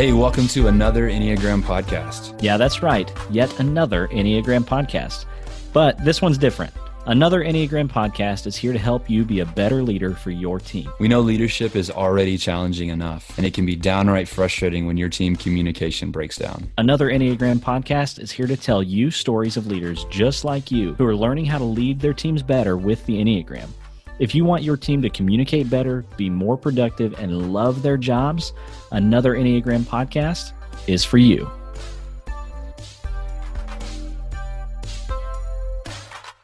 Hey, welcome to another Enneagram podcast. Yeah, that's right. Yet another Enneagram podcast. But this one's different. Another Enneagram podcast is here to help you be a better leader for your team. We know leadership is already challenging enough, and it can be downright frustrating when your team communication breaks down. Another Enneagram podcast is here to tell you stories of leaders just like you who are learning how to lead their teams better with the Enneagram. If you want your team to communicate better, be more productive, and love their jobs, another Enneagram podcast is for you.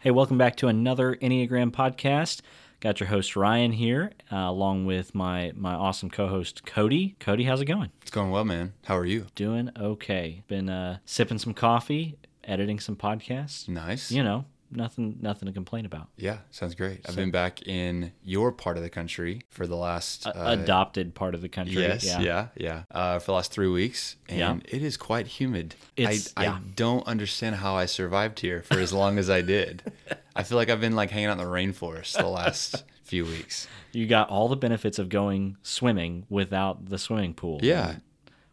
Hey, welcome back to another Enneagram podcast. Got your host Ryan here, uh, along with my my awesome co-host Cody. Cody, how's it going? It's going well, man. How are you? Doing okay. Been uh, sipping some coffee, editing some podcasts. Nice. You know, nothing nothing to complain about. Yeah, sounds great. I've been back in your part of the country for the last uh, adopted part of the country. Yes, yeah, yeah, yeah. Uh, for the last three weeks, and yeah. it is quite humid. It's, I, yeah. I don't understand how I survived here for as long as I did. I feel like I've been like hanging out in the rainforest the last few weeks. You got all the benefits of going swimming without the swimming pool. Yeah.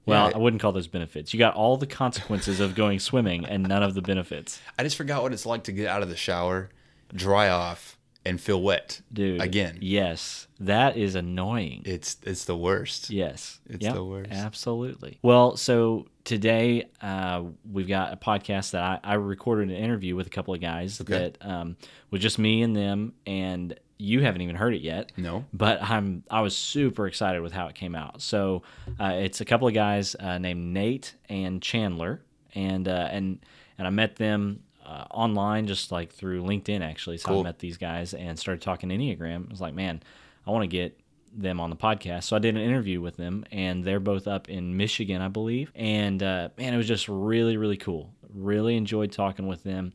Well, Yeah. I wouldn't call those benefits. You got all the consequences of going swimming and none of the benefits. I just forgot what it's like to get out of the shower, dry off, and feel wet. Dude. Again. Yes. That is annoying. It's it's the worst. Yes. It's Yep, the worst. Absolutely. Well, so today uh, we've got a podcast that I, I recorded an interview with a couple of guys Okay. that um, was just me and them, and you haven't even heard it yet. No. But I'm I was super excited with how it came out. So uh, it's a couple of guys uh, named Nate and Chandler, and uh, and and I met them. Uh, online, just like through LinkedIn, actually. So I met these guys and started talking Enneagram. I was like, man, I want to get them on the podcast. So I did an interview with them, and they're both up in Michigan, I believe. And uh, man, it was just really, really cool. Really enjoyed talking with them.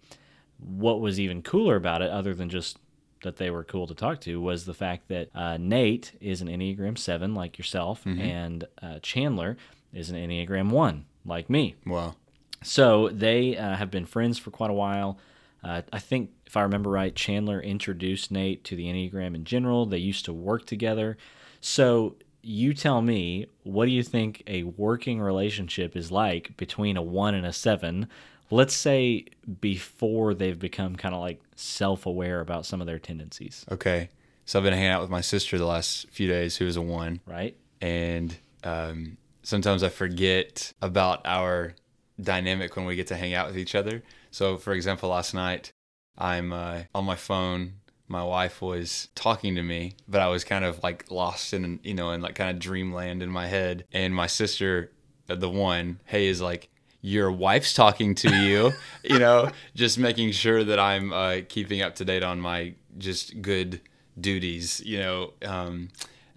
What was even cooler about it, other than just that they were cool to talk to, was the fact that uh, Nate is an Enneagram 7, like yourself, and uh, Chandler is an Enneagram 1, like me. Wow. So they uh, have been friends for quite a while. Uh, I think, if I remember right, Chandler introduced Nate to the Enneagram in general. They used to work together. So you tell me, what do you think a working relationship is like between a one and a seven? Let's say before they've become kind of like self aware about some of their tendencies, Okay. So I've been hanging out with my sister the last few days, who is a one, right? and um, sometimes I forget about our dynamic when we get to hang out with each other. So, for example, last night I'm uh, on my phone. My wife was talking to me, but I was kind of like lost in, you know, in like kind of dreamland in my head. And my sister, the one, hey, is like, your wife's talking to you, you know, just making sure that I'm uh, keeping up to date on my just good duties, you know, um,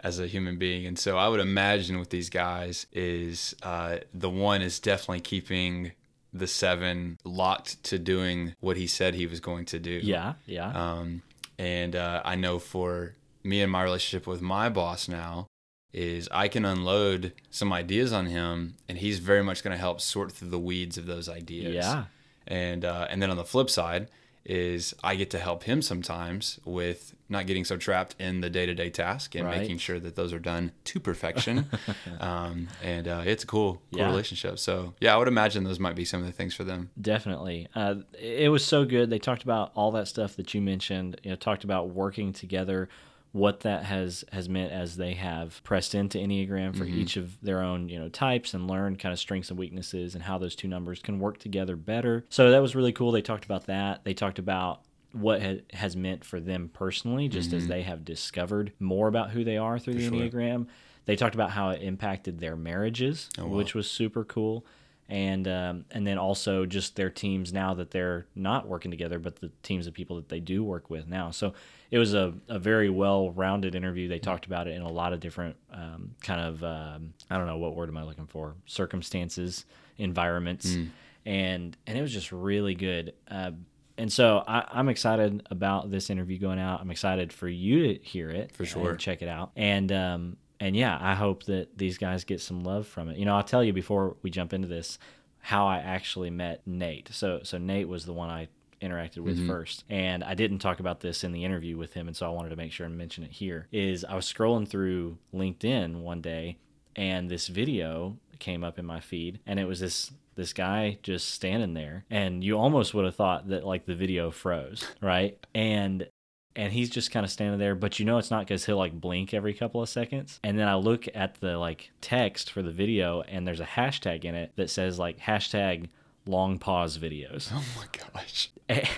as a human being. And so I would imagine with these guys is uh, the one is definitely keeping the seven locked to doing what he said he was going to do. Yeah, yeah. Um, and uh, I know for me and my relationship with my boss now is I can unload some ideas on him, and he's very much going to help sort through the weeds of those ideas. Yeah. And uh, and then on the flip side is I get to help him sometimes with not getting so trapped in the day to day task and Right. making sure that those are done to perfection. um, and uh, it's a cool, cool Yeah. relationship. So yeah, I would imagine those might be some of the things for them. Definitely. Uh, it was so good. They talked about all that stuff that you mentioned. You know, talked about working together, what that has has meant as they have pressed into Enneagram for each of their own you know types and learned kind of strengths and weaknesses and how those two numbers can work together better. So that was really cool. They talked about that. They talked about what ha- has meant for them personally, just as they have discovered more about who they are through the sure. Enneagram. They talked about how it impacted their marriages, Oh, wow. which was super cool and um, and then also just their teams now that they're not working together, but the teams of people that they do work with now. So it was a, a very well rounded interview. They talked about it in a lot of different um, kind of um, I don't know what word am I looking for circumstances, environments, and and it was just really good. Uh, and so I, I'm excited about this interview going out. I'm excited for you to hear it For sure. and check it out. And um, and yeah, I hope that these guys get some love from it. You know, I'll tell you before we jump into this how I actually met Nate. So so Nate was the one I interacted with mm-hmm. first, and I didn't talk about this in the interview with him, and so I wanted to make sure and mention it here. Is I was scrolling through LinkedIn one day, and this video came up in my feed, and it was this this guy just standing there, and you almost would have thought that like the video froze, right? And and he's just kind of standing there but you know it's not because he'll like blink every couple of seconds and then i look at the like text for the video and there's a hashtag in it that says like hashtag long pause videos Oh my gosh.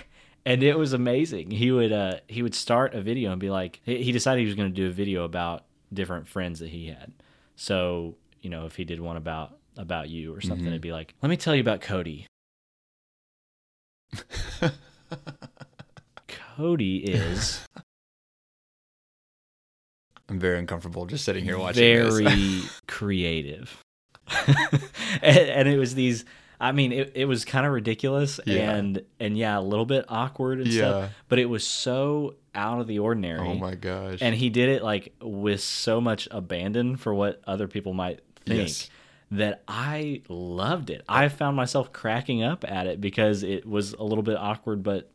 and it was amazing he would uh he would start a video and be like he decided he was going to do a video about different friends that he had so you know if he did one about about you or something Mhm. it'd be like let me tell you about cody cody is I'm very uncomfortable just sitting here watching this. very creative and, and it was these i mean it, it was kind of ridiculous Yeah. and and yeah a little bit awkward and stuff but it was so out of the ordinary Oh my gosh. and he did it like with so much abandon for what other people might think Yes. that I loved it. I found myself cracking up at it because it was a little bit awkward, but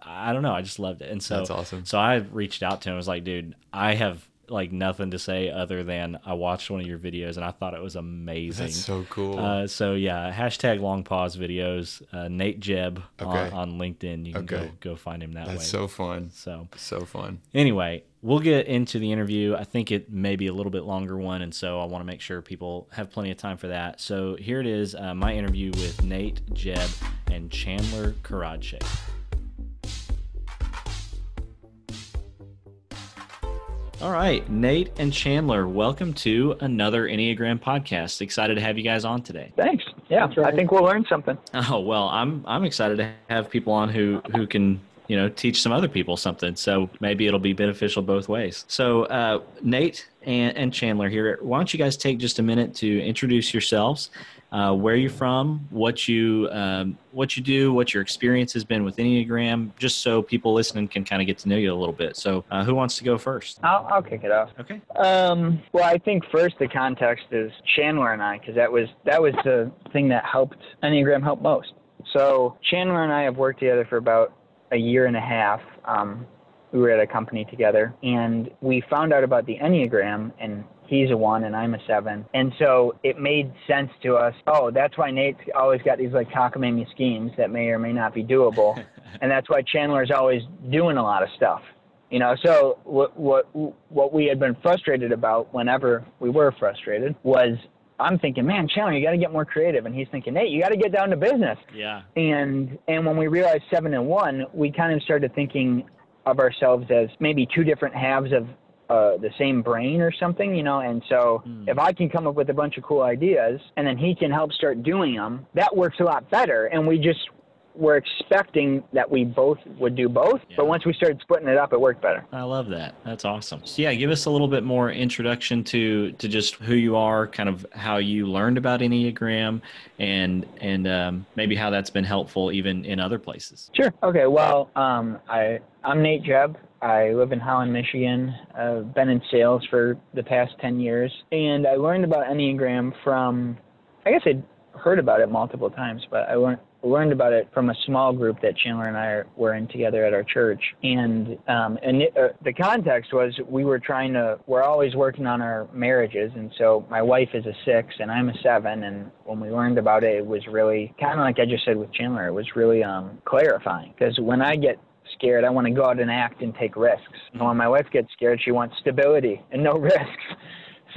I don't know. I just loved it. And so, That's awesome. so I reached out to him. I was like, dude, I have like nothing to say other than I watched one of your videos and I thought it was amazing. That's so cool. Uh, so yeah, hashtag long pause videos. Uh, Nate Jebb Okay. on, on LinkedIn. You can Okay. go go find him that That's way. so fun. so So fun. anyway, we'll get into the interview. I think it may be a little bit longer one, and so I want to make sure people have plenty of time for that. So here it is, uh, my interview with Nate Jebb and Chandler Karadsheh. All right, Nate and Chandler, welcome to another Enneagram podcast. Excited to have you guys on today. Thanks. Yeah, I think we'll learn something. Oh well, I'm I'm excited to have people on who who can you know teach some other people something. So maybe it'll be beneficial both ways. So uh, Nate and, and Chandler here, why don't you guys take just a minute to introduce yourselves, uh, where you're from, what you um, what you do, what your experience has been with Enneagram, just so people listening can kind of get to know you a little bit. So uh, who wants to go first? I'll, I'll kick it off. Okay. Um, well, I think first the context is Chandler and I, because that was that was the thing that helped Enneagram help most. So Chandler and I have worked together for about a year and a half. Um, we were at a company together, and we found out about the Enneagram, and he's a one and I'm a seven, and so it made sense to us. Oh, that's why Nate's always got these like cockamamie schemes that may or may not be doable, and that's why Chandler's always doing a lot of stuff. You know, so what what what we had been frustrated about whenever we were frustrated was I'm thinking, man, Chandler, you got to get more creative, and he's thinking, Nate, you got to get down to business. Yeah. And and when we realized seven and one, we kind of started thinking of ourselves as maybe two different halves of uh, the same brain or something, you know. And so Hmm. if I can come up with a bunch of cool ideas, and then he can help start doing them, that works a lot better. And we just were expecting that we both would do both, Yeah. but once we started splitting it up, it worked better. I love that. That's awesome. So yeah, give us a little bit more introduction to to just who you are, kind of how you learned about Enneagram, and and um, maybe how that's been helpful even in other places. Sure. Okay. Well, um, I I'm Nate Jebb. I live in Holland, Michigan. I've been in sales for the past ten years, and I learned about Enneagram from, I guess I'd heard about it multiple times, but I learned learned about it from a small group that Chandler and I were in together at our church. And um, and it, uh, the context was we were trying to we're always working on our marriages, and so my wife is a six and I'm a seven, and when we learned about it, it was really kind of like I just said with Chandler, it was really um, clarifying because when I get scared, I want to go out and act and take risks. And when my wife gets scared, she wants stability and no risks.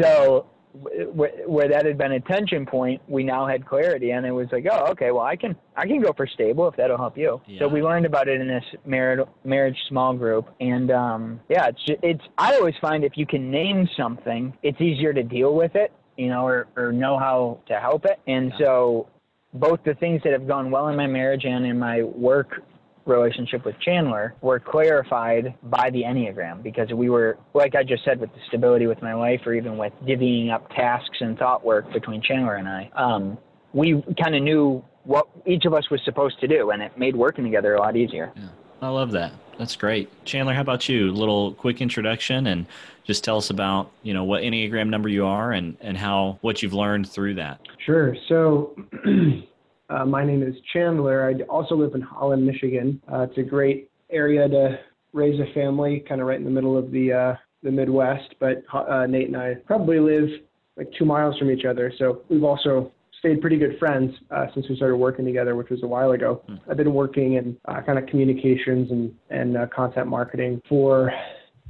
So where, where that had been a tension point, we now had clarity, and it was like, oh, okay, well, I can I can go for stable if that'll help you. Yeah. So we learned about it in this marriage marriage small group, and um, yeah, it's it's. I always find if you can name something, it's easier to deal with it, you know, or or know how to help it. And Yeah. so both the things that have gone well in my marriage and in my work relationship with Chandler were clarified by the Enneagram because we were, like I just said, with the stability with my wife or even with divvying up tasks and thought work between Chandler and I, um, we kind of knew what each of us was supposed to do and it made working together a lot easier. I love that. That's great. Chandler, how about you? A little quick introduction and just tell us about you know what Enneagram number you are and and how what you've learned through that. Sure. So, uh, my name is Chandler. I also live in Holland, Michigan. Uh, it's a great area to raise a family, kind of right in the middle of the uh, the Midwest. But uh, Nate and I probably live like two miles from each other. So we've also stayed pretty good friends uh, since we started working together, which was a while ago. Hmm. I've been working in uh, kind of communications and and uh, content marketing for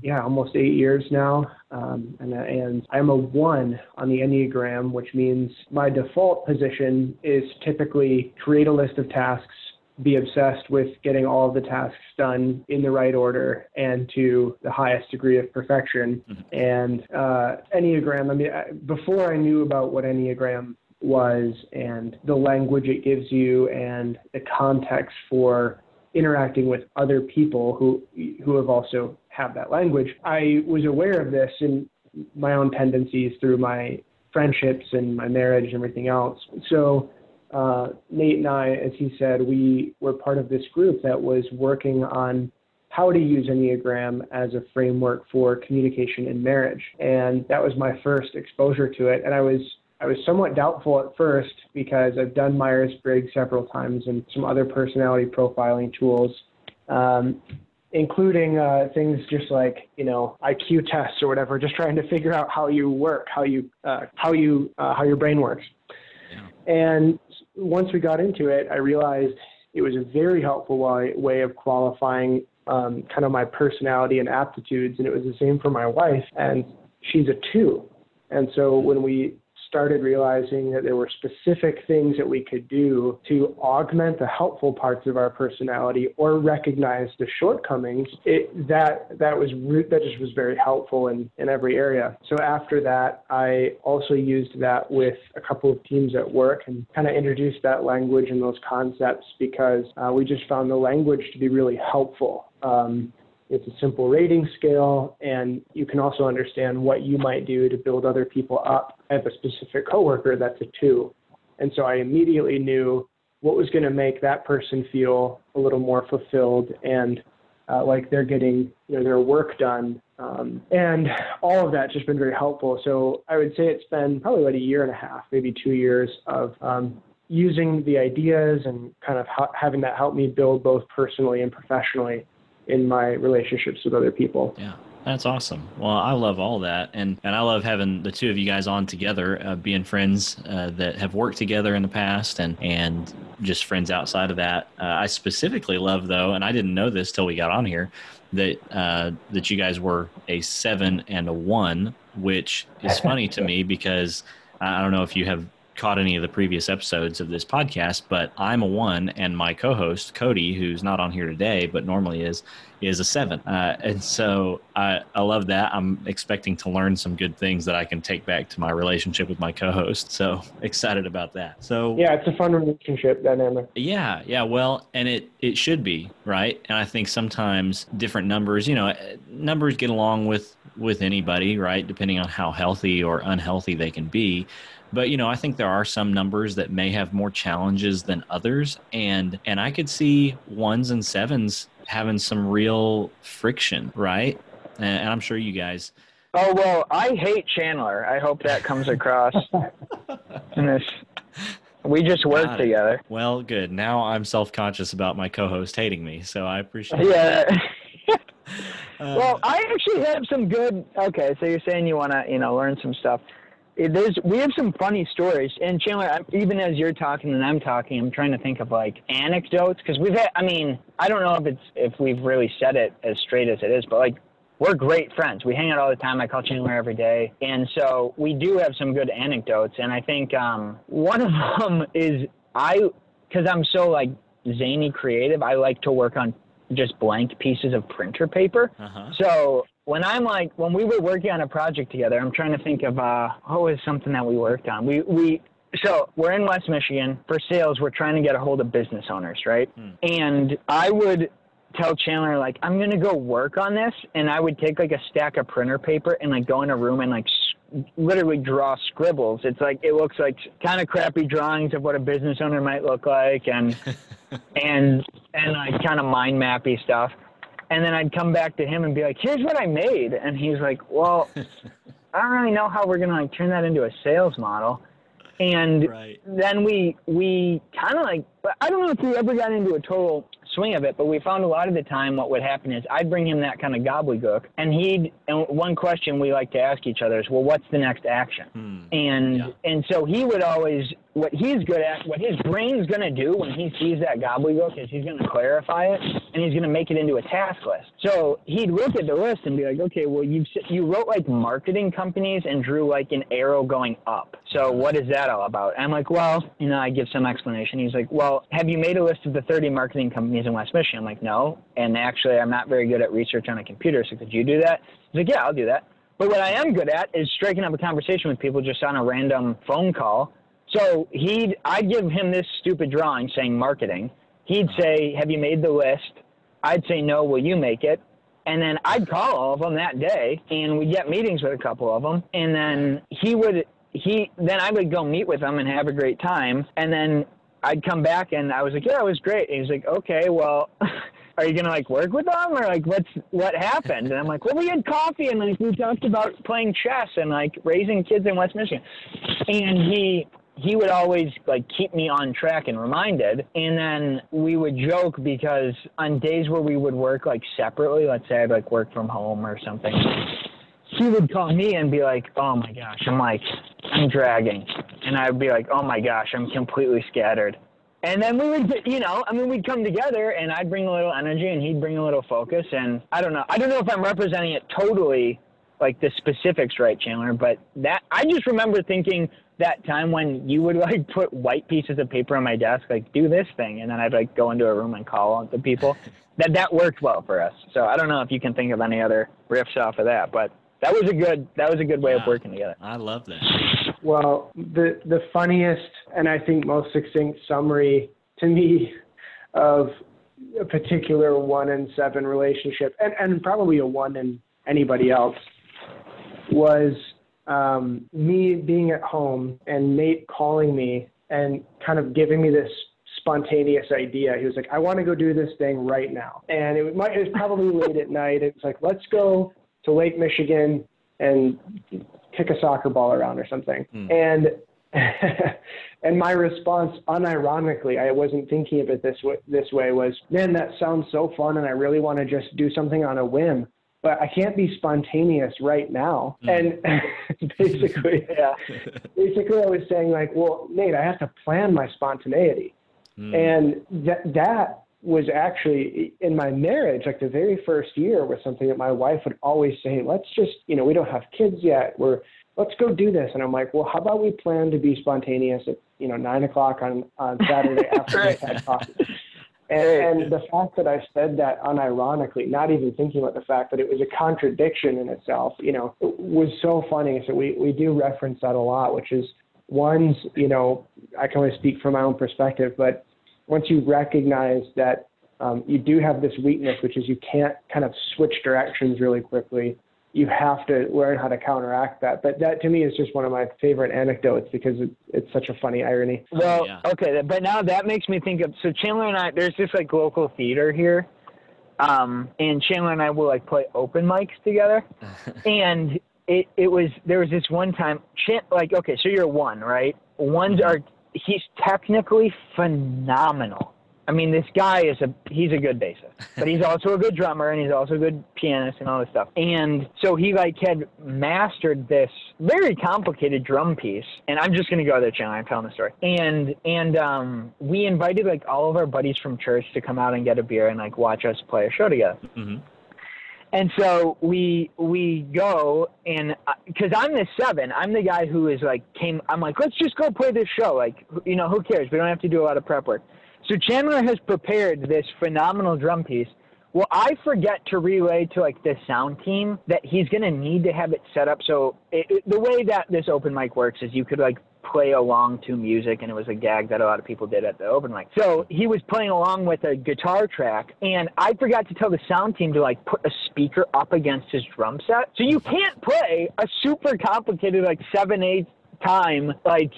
yeah almost eight years now, um, and and I'm a one on the Enneagram, which means my default position is typically create a list of tasks be obsessed with getting all of the tasks done in the right order and to the highest degree of perfection. Mm-hmm. And uh, Enneagram, I mean, before I knew about what Enneagram was and the language it gives you and the context for interacting with other people who who have also have that language. I was aware of this in my own tendencies through my friendships and my marriage and everything else. So uh, Nate and I, as he said, we were part of this group that was working on how to use Enneagram as a framework for communication in marriage. And that was my first exposure to it. And I was I was somewhat doubtful at first because I've done Myers Briggs several times and some other personality profiling tools, um, including uh, things just like you know IQ tests or whatever, just trying to figure out how you work, how you uh, how you uh, how your brain works. Yeah. And once we got into it, I realized it was a very helpful way, way of qualifying um, kind of my personality and aptitudes, and it was the same for my wife, and she's a two. And so when we started realizing that there were specific things that we could do to augment the helpful parts of our personality or recognize the shortcomings, it, that that was that just was very helpful in, in every area. So after that, I also used that with a couple of teams at work and kind of introduced that language and those concepts because uh, we just found the language to be really helpful. Um, it's a simple rating scale, and you can also understand what you might do to build other people up. I have a specific coworker that's a two. And so I immediately knew what was going to make that person feel a little more fulfilled and uh, like they're getting you know, their work done. Um, and all of that just been very helpful. So I would say it's been probably about a year and a half, maybe two years of um, using the ideas and kind of ha- having that help me build both personally and professionally in my relationships with other people. Yeah. That's awesome. Well, I love all that, and and I love having the two of you guys on together, uh, being friends uh, that have worked together in the past, and and just friends outside of that. Uh, I specifically love though, and I didn't know this till we got on here, that uh, that you guys were a seven and a one, which is funny to me because I don't know if you have caught any of the previous episodes of this podcast, but I'm a one, and my co-host Cody, who's not on here today but normally is, is a seven. Uh, and so I, I love that. I'm expecting to learn some good things that I can take back to my relationship with my co-host. So excited about that. So yeah, it's a fun relationship dynamic. Yeah, yeah. Well, and it it should be right. And I think sometimes different numbers, you know, numbers get along with with anybody, right? Depending on how healthy or unhealthy they can be. But you know, I think there are some numbers that may have more challenges than others, and and I could see ones and sevens having some real friction, right? And, and I'm sure you guys. Oh well, I hate Chandler. I hope that comes across in this. We just work together. Well, good. Now I'm self-conscious about my co-host hating me, so I appreciate. Yeah. Uh, well, I actually have some good. Okay, so you're saying you want to, you know, learn some stuff there's we have some funny stories. And chandler even as you're talking and i'm talking i'm trying to think of like anecdotes. Because we've had i mean i don't know if it's if we've really said it as straight as it is but like we're great friends. We hang out all the time. I call chandler every day. And so we do have some good anecdotes. And i think um, one of them is i because i'm so like zany creative i like to work on just blank pieces of printer paper. Uh-huh. so when I'm like when we were working on a project together, I'm trying to think of uh what was something that we worked on. We we so we're in West Michigan for sales. We're trying to get a hold of business owners, right? Hmm. And I would tell Chandler like I'm gonna go work on this, and I would take like a stack of printer paper and like go in a room and like literally draw scribbles. It's like it looks like kind of crappy drawings of what a business owner might look like, and and and like kind of mind mappy stuff and then I'd come back to him and be like, "Here's what I made," and he's like, "Well, I don't really know how we're gonna like turn that into a sales model." And right. then we we kind of like I don't know if we ever got into a total swing of it, but we found a lot of the time what would happen is I'd bring him that kind of gobbledygook, and he'd. And one question we like to ask each other is, well, what's the next action? Hmm. And Yeah. and so he would always what he's good at, what his brain's gonna do when he sees that gobbledygook is he's gonna clarify it and he's gonna make it into a task list. So he'd look at the list and be like, okay, well you you wrote like marketing companies and drew like an arrow going up. So what is that all about? And I'm like, well, you know, I give some explanation. He's like, well, have you made a list of the 30 marketing companies in West Michigan? I'm like, no. And actually, I'm not very good at research on a computer. So could you do that? He's like, yeah, I'll do that. But what I am good at is striking up a conversation with people just on a random phone call. So he'd, I'd give him this stupid drawing saying marketing. He'd uh-huh. say, have you made the list? I'd say, no, will you make it? And then I'd call all of them that day and we'd get meetings with a couple of them. And then uh-huh. he would, he, then I would go meet with them and have a great time. And then I'd come back and I was like, yeah, it was great. And he's like, okay, well, are you gonna like work with them or like what's what happened? And I'm like, well, we had coffee and like we talked about playing chess and like raising kids in West Michigan. And he he would always like keep me on track and reminded. And then we would joke because on days where we would work like separately, let's say I'd like work from home or something, he would call me and be like, "Oh my gosh," I'm like, "I'm dragging," and I'd be like, "Oh my gosh, I'm completely scattered." And then we would, you know, I mean, we'd come together, and I'd bring a little energy, and he'd bring a little focus, and I don't know, I don't know if I'm representing it totally, like the specifics, right, Chandler? But that I just remember thinking that time when you would like put white pieces of paper on my desk, like do this thing, and then I'd like go into a room and call on the people. that that worked well for us. So I don't know if you can think of any other riffs off of that, but that was a good that was a good way of working together. I love that. Well, the the funniest and I think most succinct summary to me of a particular one in seven relationship, and, and probably a one in anybody else, was um, me being at home and Nate calling me and kind of giving me this spontaneous idea. He was like, "I want to go do this thing right now," and it, might, it was probably late at night. It was like, "Let's go to Lake Michigan and kick a soccer ball around or something." And and my response, unironically, I wasn't thinking of it this way, this way was, man, that sounds so fun, and I really want to just do something on a whim, but I can't be spontaneous right now. Mm. And basically, Yeah. basically, I was saying like, well, Nate, I have to plan my spontaneity, mm. and that that was actually in my marriage, like the very first year, was something that my wife would always say, let's just, you know, we don't have kids yet, we're let's go do this. And I'm like, well, how about we plan to be spontaneous at, you know, nine o'clock on, on Saturday after we've had coffee. And, and the fact that I said that unironically, not even thinking about the fact that it was a contradiction in itself, you know, it was so funny. So we, we do reference that a lot, which is one's, you know, I can only speak from my own perspective, but once you recognize that um, you do have this weakness, which is you can't kind of switch directions really quickly, you have to learn how to counteract that. But that to me is just one of my favorite anecdotes because it, it's such a funny irony. Well, yeah. okay, but now that makes me think of so Chandler and I. There's this like local theater here, um, and Chandler and I will like play open mics together, and it it was there was this one time, Chan, like okay, so you're one, right? Ones are he's technically phenomenal. I mean, this guy is a he's a good bassist, but he's also a good drummer and he's also a good pianist and all this stuff. And so he like had mastered this very complicated drum piece. And I'm just gonna go there, Chandler. I'm telling the story. And and um, we invited like all of our buddies from church to come out and get a beer and like watch us play a show together. Mhm. And so we we go and because I'm the seven, I'm the guy who is like came. I'm like, let's just go play this show. Like, you know, who cares? We don't have to do a lot of prep work. So Chandler has prepared this phenomenal drum piece. Well, I forget to relay to like the sound team that he's gonna need to have it set up. So it, it, the way that this open mic works is you could like play along to music, and it was a gag that a lot of people did at the open mic. So he was playing along with a guitar track, and I forgot to tell the sound team to like put a speaker up against his drum set. So you can't play a super complicated like seven eight time like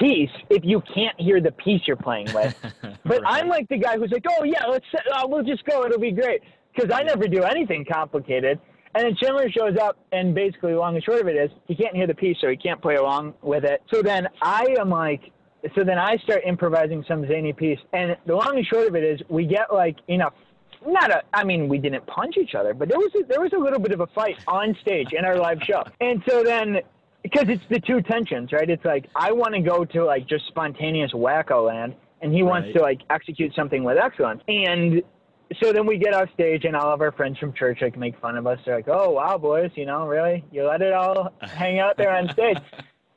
piece if you can't hear the piece you're playing with. But I'm like the guy who's like, oh yeah, let's uh, we'll just go, it'll be great, because I never do anything complicated. And then Chandler shows up, and basically, long and short of it is, he can't hear the piece, so he can't play along with it. So then I am like, so then I start improvising some zany piece, and the long and short of it is, we get like in a not a I mean we didn't punch each other, but there was a, there was a little bit of a fight on stage in our live show. And so then because it's the two tensions, right? It's like I want to go to like just spontaneous wacko land and he wants Right. to like execute something with excellence. And so then we get off stage and all of our friends from church like make fun of us. They're like, "Oh, wow, boys, you know, really? You let it all hang out there on stage."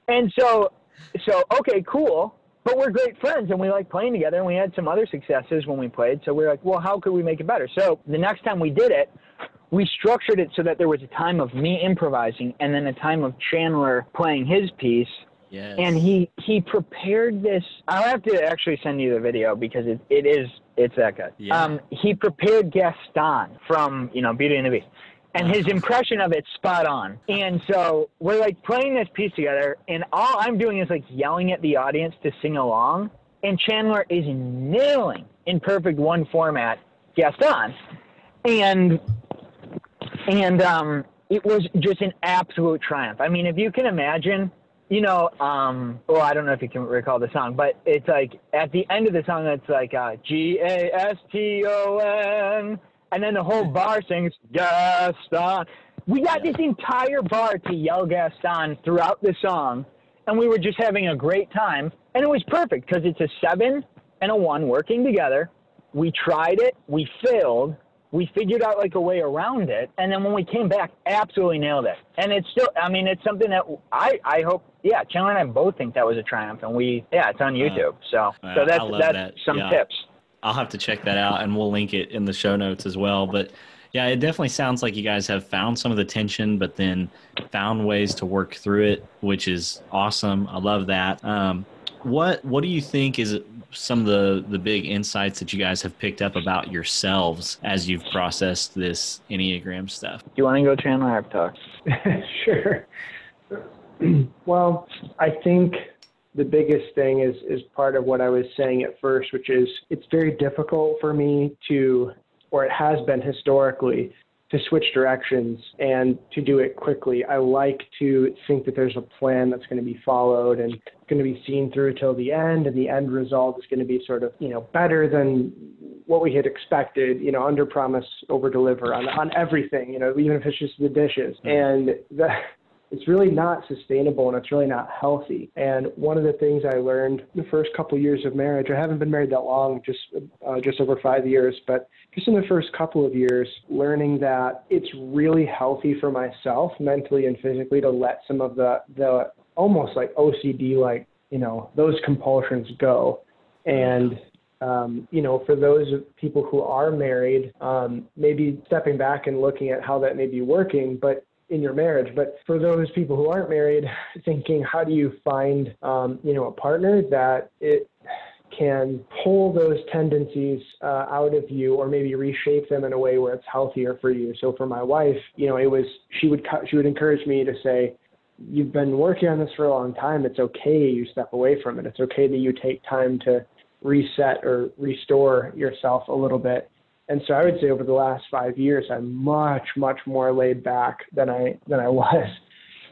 And so so okay, cool. But we're great friends and we like playing together and we had some other successes when we played. So we are like, well, how could we make it better? So the next time we did it, we structured it so that there was a time of me improvising and then a time of Chandler playing his piece. Yes. And he he prepared this. I'll have to actually send you the video because it, it is it's that good. Yeah. Um, he prepared Gaston from you know Beauty and the Beast, and his impression of it's spot on. And so we're like playing this piece together, and all I'm doing is like yelling at the audience to sing along, and Chandler is nailing in perfect one format Gaston, and and um, it was just an absolute triumph. I mean, if you can imagine, you know, um, well, I don't know if you can recall the song, but it's like at the end of the song, it's like uh, G A S T O N, and then the whole bar sings Gaston. We got this entire bar to yell Gaston throughout the song, and we were just having a great time, and it was perfect because it's a seven and a one working together. We tried it, we failed, we figured out like a way around it and then when we came back absolutely nailed it and it's still i mean it's something that i i hope yeah chandler and i both think that was a triumph and we yeah it's on youtube so Wow, so that's that's that. some Yeah. tips I'll have to check that out and we'll link it in the show notes as well. But yeah, it definitely sounds like you guys have found some of the tension, but then found ways to work through it, which is awesome. I love that. Um, what What do you think is some of the the big insights that you guys have picked up about yourselves as you've processed this Enneagram stuff? do you want to go chandler i've talked sure. well, I think the biggest thing is is part of what I was saying at first, which is it's very difficult for me to, or it has been historically, to switch directions and to do it quickly. I like to think that there's a plan that's going to be followed and going to be seen through till the end, and the end result is going to be sort of you know better than what we had expected. You know, under promise, over deliver on on everything. You know, even if it's just the dishes, mm-hmm. and that it's really not sustainable and it's really not healthy. And one of the things I learned the first couple years of marriage, I haven't been married that long, just uh, just over five years, but just in the first couple of years, learning that it's really healthy for myself, mentally and physically, to let some of the the almost like OCD, like you know, those compulsions go, and um, you know, for those people who are married, um, maybe stepping back and looking at how that may be working, but in your marriage. But for those people who aren't married, thinking, how do you find, um, you know, a partner that it can pull those tendencies uh, out of you or maybe reshape them in a way where it's healthier for you. So for my wife, you know, it was she would she would encourage me to say, you've been working on this for a long time. It's okay you step away from it. It's okay that you take time to reset or restore yourself a little bit. And so I would say over the last five years, I'm much, much more laid back than I than I was,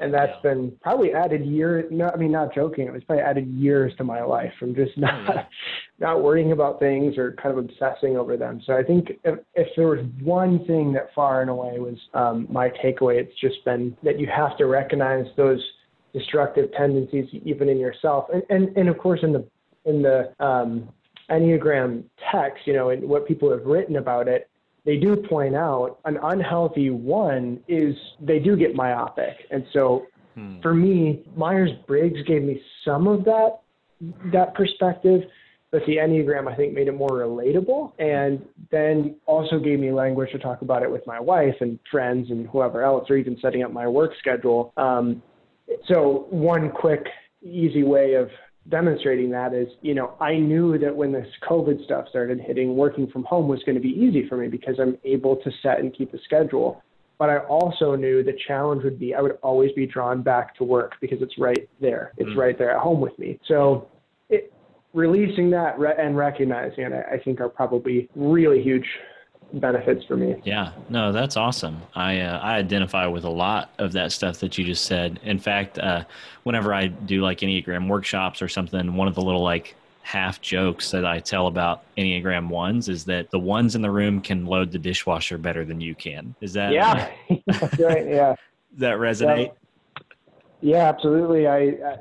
and that's Yeah. been probably added year. No, I mean not joking. It was probably added years to my life from just not yeah. not worrying about things or kind of obsessing over them. So I think if, if there was one thing that far and away was um, my takeaway, it's just been that you have to recognize those destructive tendencies even in yourself, and and, and of course in the in the um, Enneagram text, you know, and what people have written about it, they do point out an unhealthy one is they do get myopic. And so for me, Myers Briggs gave me some of that that perspective, but the Enneagram I think made it more relatable and then also gave me language to talk about it with my wife and friends and whoever else, or even setting up my work schedule. Um, so one quick, easy way of demonstrating that is, you know, I knew that when this COVID stuff started hitting, working from home was going to be easy for me because I'm able to set and keep a schedule. But I also knew the challenge would be I would always be drawn back to work because it's right there. It's Mm. right there at home with me. So it, releasing that re- and recognizing it, I I think are probably really huge benefits for me. Yeah, no, that's awesome. I uh, I identify with a lot of that stuff that you just said. In fact, uh, whenever I do like Enneagram workshops or something, one of the little like half jokes that I tell about Enneagram ones is that the ones in the room can load the dishwasher better than you can. Is that yeah? that's right. Yeah. that resonate? Yeah, yeah absolutely. I, I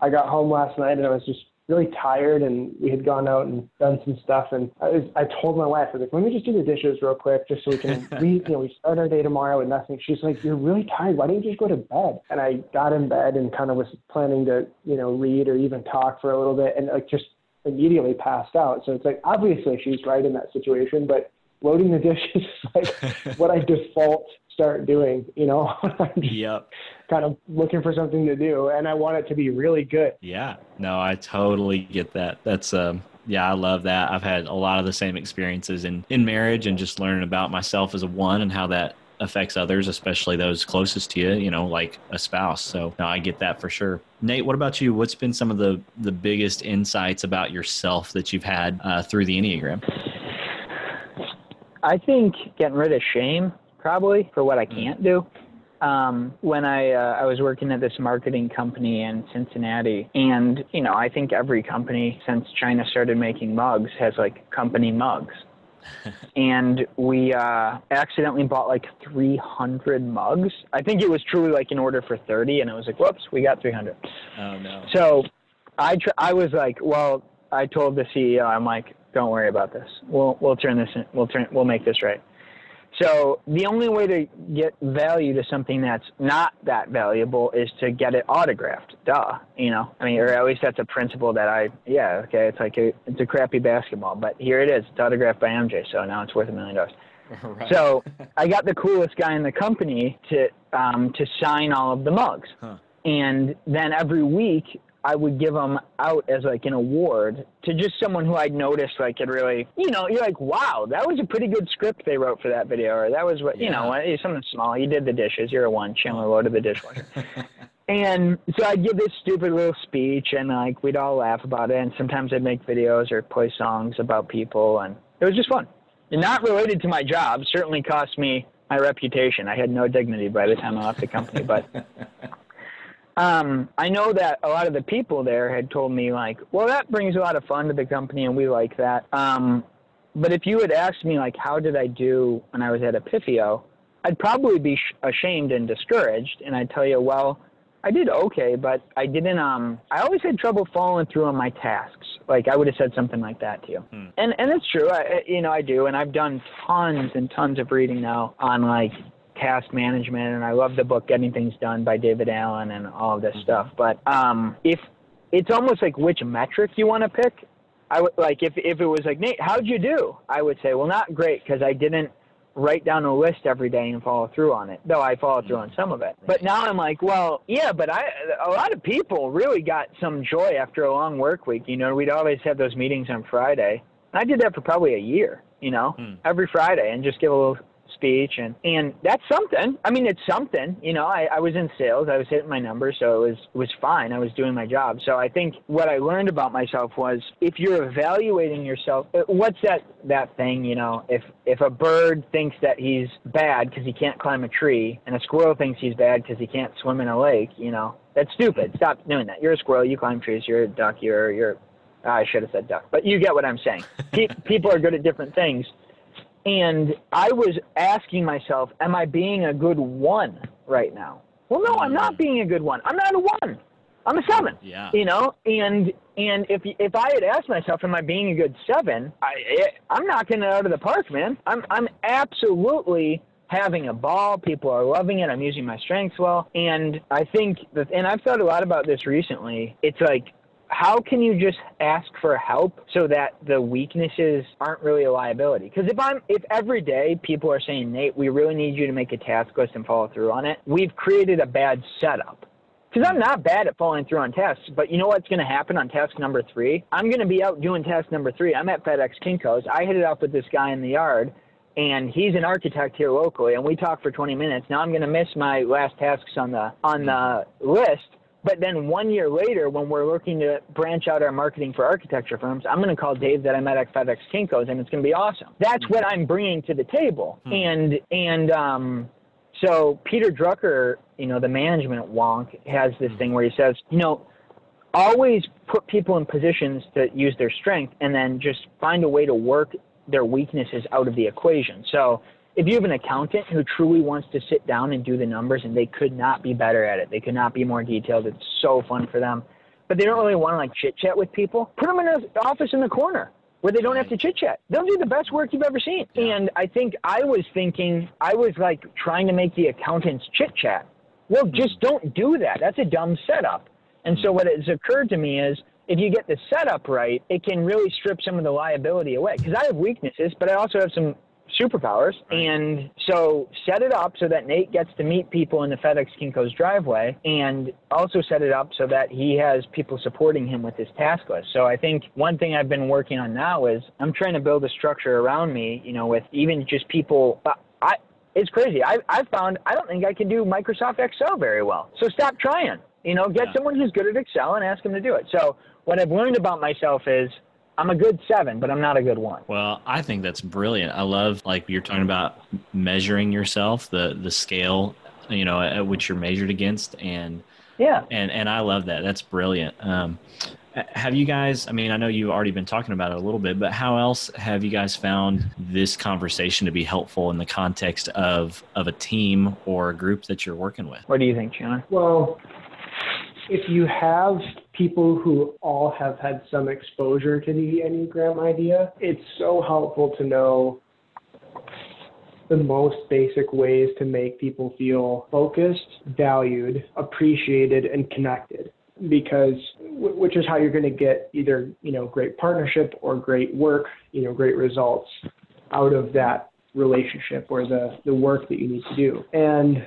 I got home last night and I was just really tired and we had gone out and done some stuff and I was I told my wife I was like let me just do the dishes real quick just so we can we you know we start our day tomorrow with nothing. She's like you're really tired. Why don't you just go to bed? And I got in bed and kind of was planning to you know read or even talk for a little bit and like just immediately passed out. So it's like obviously she's right in that situation but loading the dishes is like what I default start doing, you know? yep. Kind of looking for something to do and I want it to be really good. Yeah. No, I totally get that. That's um yeah, I love that. I've had a lot of the same experiences in in marriage and just learning about myself as a one and how that affects others, especially those closest to you, you know, like a spouse. So no, I get that for sure. Nate, what about you? What's been some of the the biggest insights about yourself that you've had uh, through the Enneagram? I think getting rid of shame probably for what I mm. can't do. Um, when I uh, I was working at this marketing company in Cincinnati, and you know I think every company since China started making mugs has like company mugs, and we uh, accidentally bought like 300 mugs. I think it was truly like an order for 30, and I was like, whoops, we got 300. Oh no. So I tr- I was like, well, I told the CEO, I'm like, don't worry about this. We'll we'll turn this in, we'll turn we'll make this right. So the only way to get value to something that's not that valuable is to get it autographed. Duh, you know. I mean, or at least that's a principle that I. Yeah, okay. It's like a, it's a crappy basketball, but here it is. It's autographed by MJ, so now it's worth a million dollars. Right. So I got the coolest guy in the company to um, to sign all of the mugs, huh. and then every week I would give them out as like an award to just someone who I'd noticed like had really, you know, you're like, wow, that was a pretty good script they wrote for that video, or that was what, yeah. you know, something small. You did the dishes. You're a one. Chandler loaded the dishwasher. and so I'd give this stupid little speech, and like we'd all laugh about it. And sometimes I'd make videos or play songs about people, and it was just fun. And not related to my job. Certainly cost me my reputation. I had no dignity by the time I left the company, but. Um, I know that a lot of the people there had told me like, well, that brings a lot of fun to the company, and we like that. Um, but if you had asked me like, how did I do when I was at Epifio, I'd probably be sh- ashamed and discouraged, and I'd tell you, well, I did okay, but I didn't. Um, I always had trouble following through on my tasks. Like I would have said something like that to you, hmm. and and it's true. I, you know, I do, and I've done tons and tons of reading now on like task management, and I love the book Getting Things Done by David Allen and all of this mm-hmm. stuff. But um, if it's almost like which metric you want to pick, I would like if if it was like Nate, how'd you do? I would say, well, not great because I didn't write down a list every day and follow through on it. Though I followed through on mm-hmm. some of it. But now I'm like, well, yeah, but I a lot of people really got some joy after a long work week. You know, we'd always have those meetings on Friday. I did that for probably a year. You know, hmm. every Friday and just give a little speech and and that's something. I mean it's something. You know i, I was in sales. I was hitting my numbers so it was it was fine. I was doing my job. So i think what i learned about myself was if you're evaluating yourself uh, what's that that thing you know? If if a bird thinks that he's bad because he can't climb a tree and a squirrel thinks he's bad because he can't swim in a lake you know that's stupid. Stop doing that. You're a squirrel. You climb trees. You're a duck. You're you're I should have said duck, but you get what I'm saying. People are good at different things. And I was asking myself, am I being a good one right now? Well, no, I'm not being a good one. I'm not a one. I'm a seven. Yeah. You know, and and if if I had asked myself, am I being a good seven? I eh, I'm knocking it out of the park, man. I'm I'm absolutely having a ball. People are loving it. I'm using my strengths well, and I think that, and I've thought a lot about this recently. It's like how can you just ask for help so that the weaknesses aren't really a liability? Because if I'm if every day people are saying, Nate, we really need you to make a task list and follow through on it, we've created a bad setup. Because I'm not bad at following through on tasks, but you know what's going to happen on task number three? I'm going to be out doing task number three. I'm at FedEx Kinko's. I hit it up with this guy in the yard, and he's an architect here locally, and we talk for 20 minutes. Now I'm going to miss my last tasks on the on the list But then one year later, when we're looking to branch out our marketing for architecture firms, I'm going to call Dave that I met at FedEx Kinko's, and it's going to be awesome. That's what I'm bringing to the table. Hmm. And and um, so Peter Drucker, you know, the management wonk, has this hmm. thing where he says, you know, always put people in positions to use their strength, and then just find a way to work their weaknesses out of the equation. So if you have an accountant who truly wants to sit down and do the numbers and they could not be better at it, they could not be more detailed, it's so fun for them. But they don't really want to like chit chat with people. Put them in an office in the corner where they don't have to chit chat. They'll do the best work you've ever seen. And I think I was thinking, I was like trying to make the accountants chit chat. Well, hmm. just don't do that. That's a dumb setup. And so what has occurred to me is if you get the setup right, it can really strip some of the liability away. Because I have weaknesses, but I also have some superpowers. And so set it up so that Nate gets to meet people in the FedEx Kinko's driveway and also set it up so that he has people supporting him with his task list. So I think one thing I've been working on now is I'm trying to build a structure around me, you know, with even just people. I, it's crazy. I, I've found I don't think I can do Microsoft Excel very well. So stop trying. You know, get yeah. someone who's good at Excel and ask them to do it. So what I've learned about myself is I'm a good seven, but I'm not a good one. Well, I think that's brilliant. I love like you're talking about measuring yourself, the the scale, you know, at which you're measured against, and yeah, and and I love that. That's brilliant. Um, have you guys? I mean, I know you've already been talking about it a little bit, but how else have you guys found this conversation to be helpful in the context of of a team or a group that you're working with? What do you think, Chandler? Well, if you have people who all have had some exposure to the Enneagram idea, it's so helpful to know the most basic ways to make people feel focused, valued, appreciated, and connected. Because, which is how you're going to get either, you know, great partnership or great work, you know, great results out of that relationship or the, the work that you need to do. And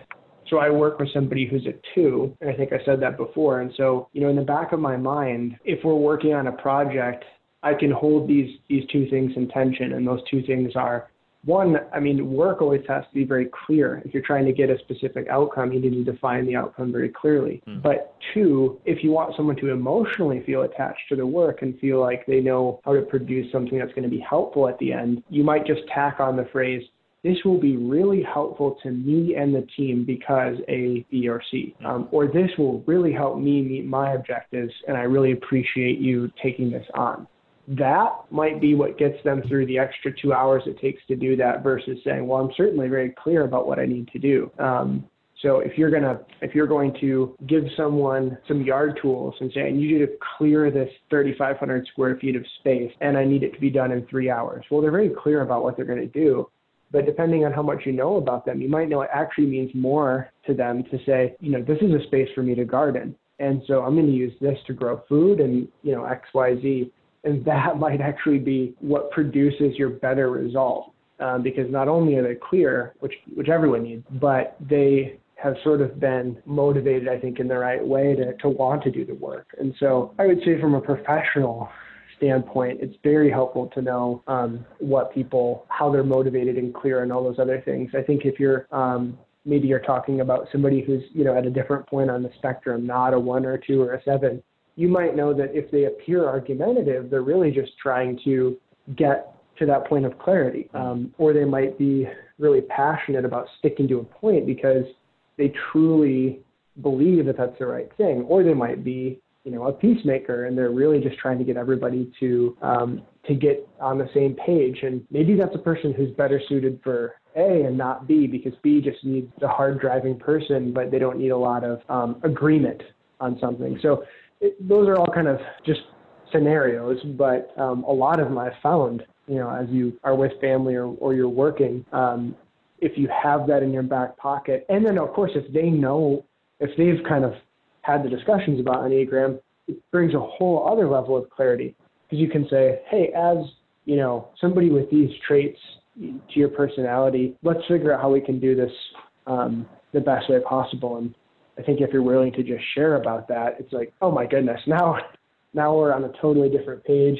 so I work with somebody who's a two, and I think I said that before. And so, you know, in the back of my mind, if we're working on a project, I can hold these these two things in tension, and those two things are one, I mean, work always has to be very clear. If you're trying to get a specific outcome, you need to define the outcome very clearly. Mm. But two, if you want someone to emotionally feel attached to the work and feel like they know how to produce something that's going to be helpful at the end, you might just tack on the phrase, this will be really helpful to me and the team because A, B, or C. Um, or this will really help me meet my objectives, and I really appreciate you taking this on. That might be what gets them through the extra two hours it takes to do that versus saying, well, I'm certainly very clear about what I need to do. Um, so if you're gonna if you're going to give someone some yard tools and say I need you to clear this 3,500 square feet of space and I need it to be done in three hours, well they're very clear about what they're going to do. But depending on how much you know about them, you might know it actually means more to them to say, you know, this is a space for me to garden. And so I'm going to use this to grow food and, you know, X, Y, Z. And that might actually be what produces your better result. Um, because not only are they clear, which, which everyone needs, but they have sort of been motivated, I think, in the right way to, to want to do the work. And so I would say from a professional standpoint, it's very helpful to know um, what people, how they're motivated and clear and all those other things. I think if you're um, maybe you're talking about somebody who's you know at a different point on the spectrum, not a one or two or a seven, you might know that if they appear argumentative, they're really just trying to get to that point of clarity, um, or they might be really passionate about sticking to a point because they truly believe that that's the right thing, or they might be you know a peacemaker and they're really just trying to get everybody to um, to get on the same page. And maybe that's a person who's better suited for a and not b because b just needs the hard driving person but they don't need a lot of um, agreement on something. So it, those are all kind of just scenarios but um, a lot of them i've found you know as you are with family or, or you're working um, if you have that in your back pocket. And then of course if they know if they've kind of had the discussions about Enneagram, it brings a whole other level of clarity because you can say, hey, as you know, somebody with these traits to your personality, let's figure out how we can do this um, the best way possible. And I think if you're willing to just share about that, it's like, oh my goodness, now now we're on a totally different page.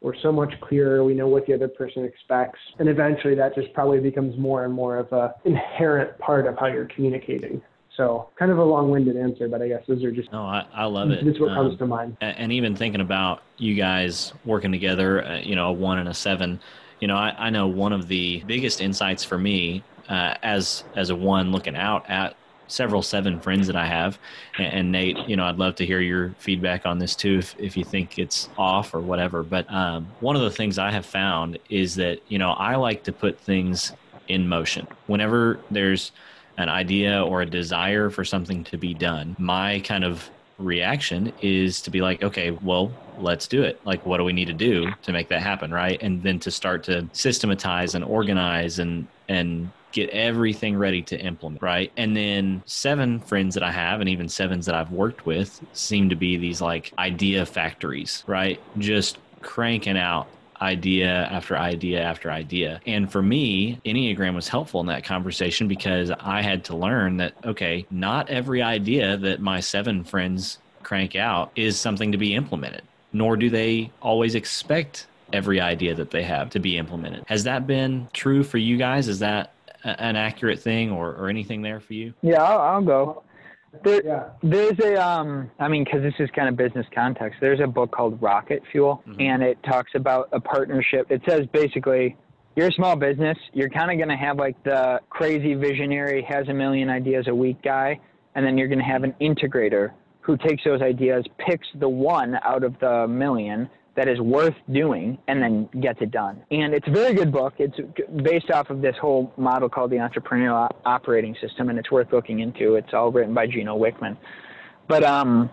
We're so much clearer. We know what the other person expects, and eventually that just probably becomes more and more of a inherent part of how you're communicating. So kind of a long-winded answer, but I guess those are just. No, I, I love it. That's what Um, comes to mind. and even thinking about you guys working together, uh, you know, a one and a seven, you know, I, I know one of the biggest insights for me uh, as as a one looking out at several seven friends that I have, and, and Nate, you know, I'd love to hear your feedback on this too, if if you think it's off or whatever. But um, one of the things I have found is that you know I like to put things in motion whenever there's an idea or a desire for something to be done. My kind of reaction is to be like, okay, well, let's do it. Like, what do we need to do to make that happen, right? And then to start to systematize and organize and and get everything ready to implement, right? And then seven friends that I have, and even sevens that I've worked with, seem to be these like idea factories, right? Just cranking out idea after idea after idea. And for me, Enneagram was helpful in that conversation because I had to learn that, okay, not every idea that my seven friends crank out is something to be implemented, nor do they always expect every idea that they have to be implemented. Has that been true for you guys? Is that an accurate thing or, or anything there for you? Yeah, I'll, I'll go. There, Yeah. There's a, um, I mean, because this is kind of business context. There's a book called Rocket Fuel, Mhm. and it talks about a partnership. It says basically, you're a small business. You're kind of going to have like the crazy visionary, has a million ideas a week guy, and then you're going to have an integrator who takes those ideas, picks the one out of the million that is worth doing, and then gets it done. And it's a very good book. It's based off of this whole model called the Entrepreneurial Operating System, and it's worth looking into. It's all written by Gino Wickman. But um,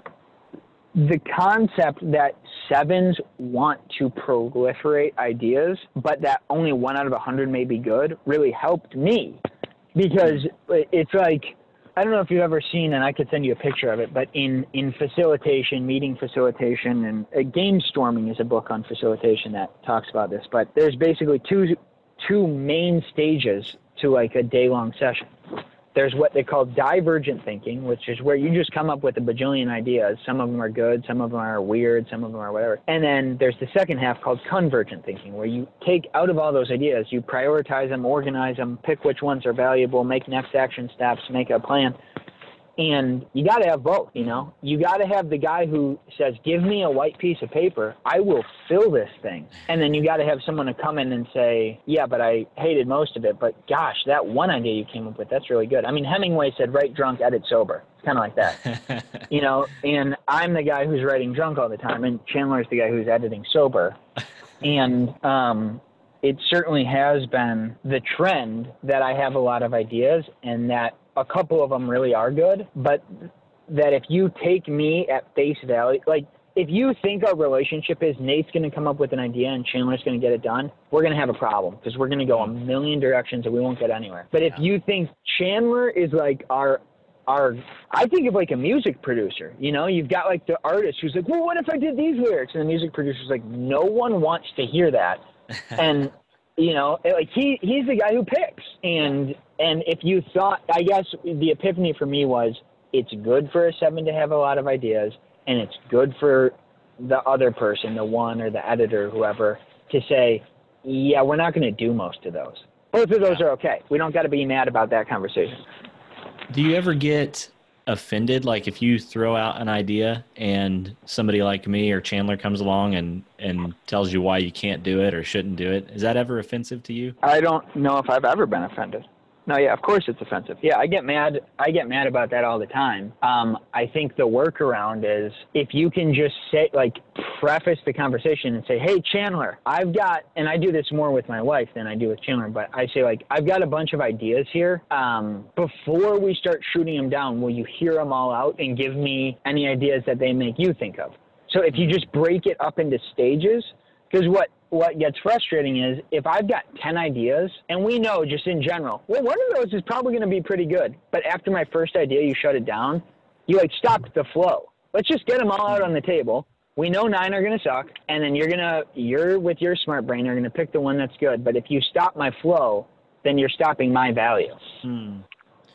the concept that sevens want to proliferate ideas, but that only one out of a hundred may be good, really helped me because it's like I don't know if you've ever seen, and I could send you a picture of it, but in in facilitation, meeting facilitation, and uh, game storming is a book on facilitation that talks about this. But there's basically two two main stages to like a day long session. There's what they call divergent thinking, which is where you just come up with a bajillion ideas. Some of them are good, some of them are weird, some of them are whatever. And then there's the second half called convergent thinking, where you take out of all those ideas, you prioritize them, organize them, pick which ones are valuable, make next action steps, make a plan. And you got to have both, you know. You got to have the guy who says, "Give me a white piece of paper, I will fill this thing." And then you got to have someone to come in and say, "Yeah, but I hated most of it, but gosh, that one idea you came up with, that's really good." I mean, Hemingway said, "Write drunk, edit sober." It's kind of like that, you know. And I'm the guy who's writing drunk all the time, and Chandler's the guy who's editing sober. And um, it certainly has been the trend that I have a lot of ideas, and that a couple of them really are good, but that if you take me at face value, like if you think our relationship is Nate's going to come up with an idea and Chandler's going to get it done, we're going to have a problem because we're going to go a million directions and we won't get anywhere. But if you think Chandler is like our our I think of like a music producer. You know, you've got like the artist who's like, well, what if I did these lyrics? And the music producer's like, no one wants to hear that. and you know, like he he's the guy who picks. And and if you thought, I guess the epiphany for me was it's good for a seven to have a lot of ideas, and it's good for the other person, the one or the editor, whoever, to say, yeah, we're not going to do most of those. Both of those are okay. We don't got to be mad about that conversation. Do you ever get offended like if you throw out an idea and somebody like me or Chandler comes along and and tells you why you can't do it or shouldn't do it? Is that ever offensive to you? I don't know if I've ever been offended. No, yeah, of course it's offensive. Yeah, I get mad. I get mad about that all the time. Um, I think the workaround is if you can just say, like, preface the conversation and say, "Hey, Chandler, I've got," and I do this more with my wife than I do with Chandler, but I say like, "I've got a bunch of ideas here. Um, before we start shooting them down, will you hear them all out and give me any ideas that they make you think of?" So if you just break it up into stages, because what what gets frustrating is if I've got 10 ideas and we know just in general, well, one of those is probably going to be pretty good. But after my first idea, you shut it down. You like stop the flow. Let's just get them all out on the table. We know nine are going to suck. And then you're going to, you're with your smart brain, you're going to pick the one that's good. But if you stop my flow, then you're stopping my value. Hmm.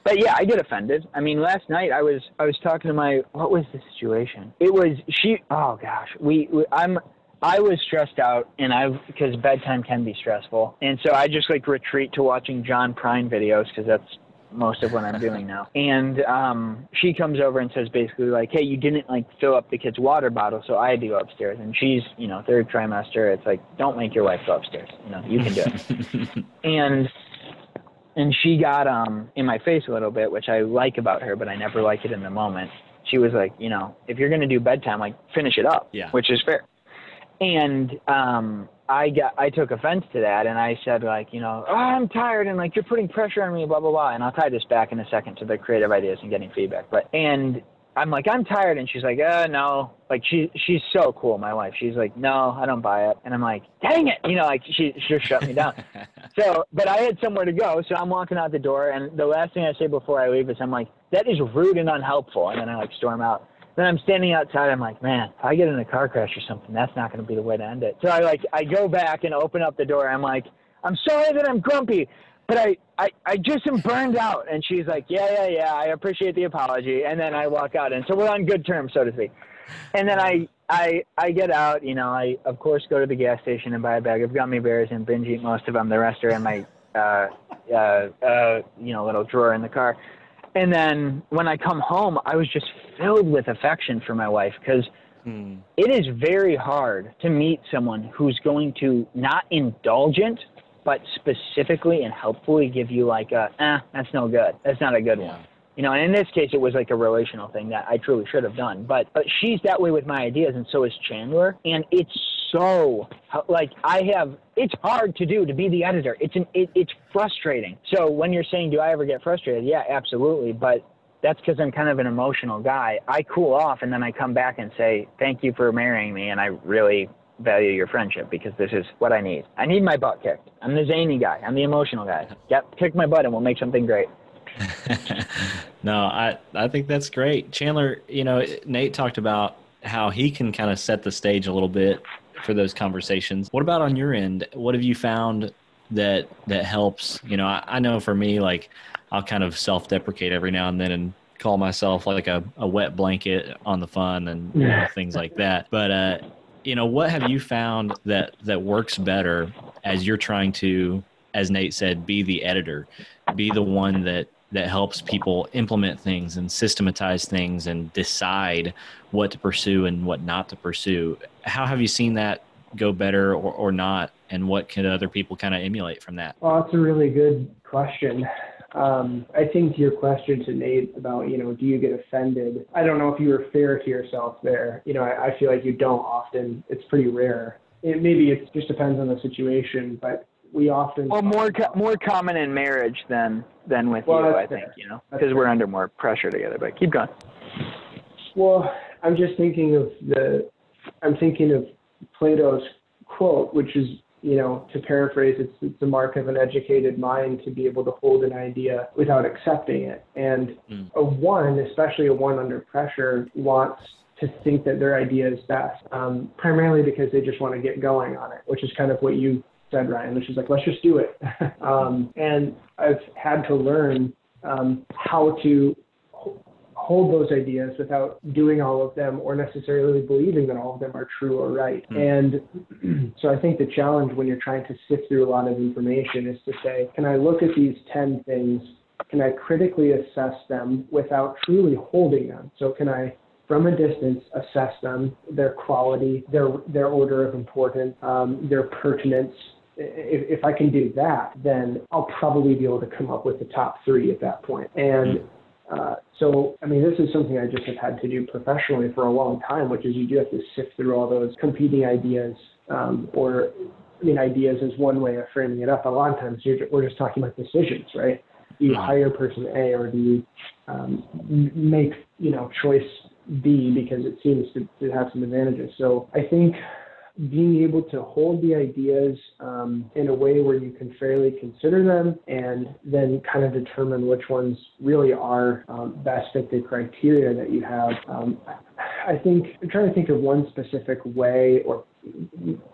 But yeah, I get offended. I mean, last night I was I was talking to my what was the situation? It was she. Oh gosh, we, we I'm I was stressed out, and I because bedtime can be stressful, and so I just like retreat to watching John Prine videos because that's most of what I'm doing now. And um, she comes over and says basically like, "Hey, you didn't like fill up the kid's water bottle, so I had to go upstairs." And she's, you know, third trimester. It's like, don't make your wife go upstairs. You know, you can do it. and and she got um in my face a little bit, which I like about her, but I never like it in the moment. She was like, you know, if you're gonna do bedtime, like finish it up. Yeah. Which is fair. And um I got I took offense to that and I said like, you know, oh, I'm tired and like you're putting pressure on me, blah blah blah. And I'll tie this back in a second to the creative ideas and getting feedback. But and I'm like, I'm tired, and she's like, uh, no. Like she she's so cool, my wife. She's like, no, I don't buy it. And I'm like, dang it, you know, like she she just shut me down. so, but I had somewhere to go, so I'm walking out the door, and the last thing I say before I leave is, I'm like, that is rude and unhelpful, and then I like storm out. Then I'm standing outside. I'm like, man, if I get in a car crash or something, that's not going to be the way to end it. So I like I go back and open up the door. I'm like, I'm sorry that I'm grumpy but I, I, I just am burned out. And she's like, yeah, yeah, yeah, I appreciate the apology. And then I walk out. And so we're on good terms, so to speak. And then I, I, I get out, you know, I, of course, go to the gas station and buy a bag of gummy bears and binge eat most of them. The rest are in my, uh, uh, uh, you know, little drawer in the car. And then when I come home, I was just filled with affection for my wife because Hmm. it is very hard to meet someone who's going to not indulgent but specifically and helpfully give you like a, eh, that's no good. That's not a good Yeah. one. You know, and in this case, it was like a relational thing that I truly should have done. But, but she's that way with my ideas, and so is Chandler. And it's so like I have. It's hard to do to be the editor. It's an. It, it's frustrating. So when you're saying, do I ever get frustrated? Yeah, absolutely. But that's because I'm kind of an emotional guy. I cool off, and then I come back and say, thank you for marrying me, and I really value your friendship because this is what I need. I need my butt kicked. I'm the zany guy. I'm the emotional guy. Yep, kick my butt and we'll make something great. no, I I think that's great. Chandler, you know, Nate talked about how he can kind of set the stage a little bit for those conversations. What about on your end? What have you found that that helps? You know, I, I know for me, like I'll kind of self-deprecate every now and then and call myself like a, a wet blanket on the fun and you know, things like that. But uh, you know, what have you found that that works better as you're trying to, as Nate said, be the editor, be the one that that helps people implement things and systematize things and decide what to pursue and what not to pursue. How have you seen that go better or, or not? And what can other people kind of emulate from that? Well, that's a really good question. Um, I think your question to Nate about, you know, do you get offended? I don't know if you were fair to yourself there. You know, I, I feel like you don't often. It's pretty rare. It, maybe it just depends on the situation, but we often. Well, more co- more common in marriage than than with Well, you, I that's think. fair. You know, because we're under more pressure together. But keep going. Well, I'm just thinking of the, I'm thinking of Plato's quote, which is, you know, to paraphrase, it's, it's the mark of an educated mind to be able to hold an idea without accepting it. And Mm. a one, especially a one under pressure, wants to think that their idea is best, um, primarily because they just want to get going on it, which is kind of what you said, Ryan, which is like, let's just do it. um, and I've had to learn um, how to hold those ideas without doing all of them or necessarily believing that all of them are true or right. Hmm. And so I think the challenge when you're trying to sift through a lot of information is to say, can I look at these 10 things? Can I critically assess them without truly holding them? So can I from a distance assess them, their quality, their their order of importance, um, their pertinence. If, if I can do that, then I'll probably be able to come up with the top three at that point. And uh, so, I mean, this is something I just have had to do professionally for a long time, which is you do have to sift through all those competing ideas, um, or I mean, ideas is one way of framing it up. A lot of times you're, we're just talking about decisions, right? Do you Mhm. hire person A or do you um, make, you know, choice B because it seems to, to have some advantages? So I think being able to hold the ideas um, in a way where you can fairly consider them and then kind of determine which ones really are um, best fit the criteria that you have. Um, I think I'm trying to think of one specific way or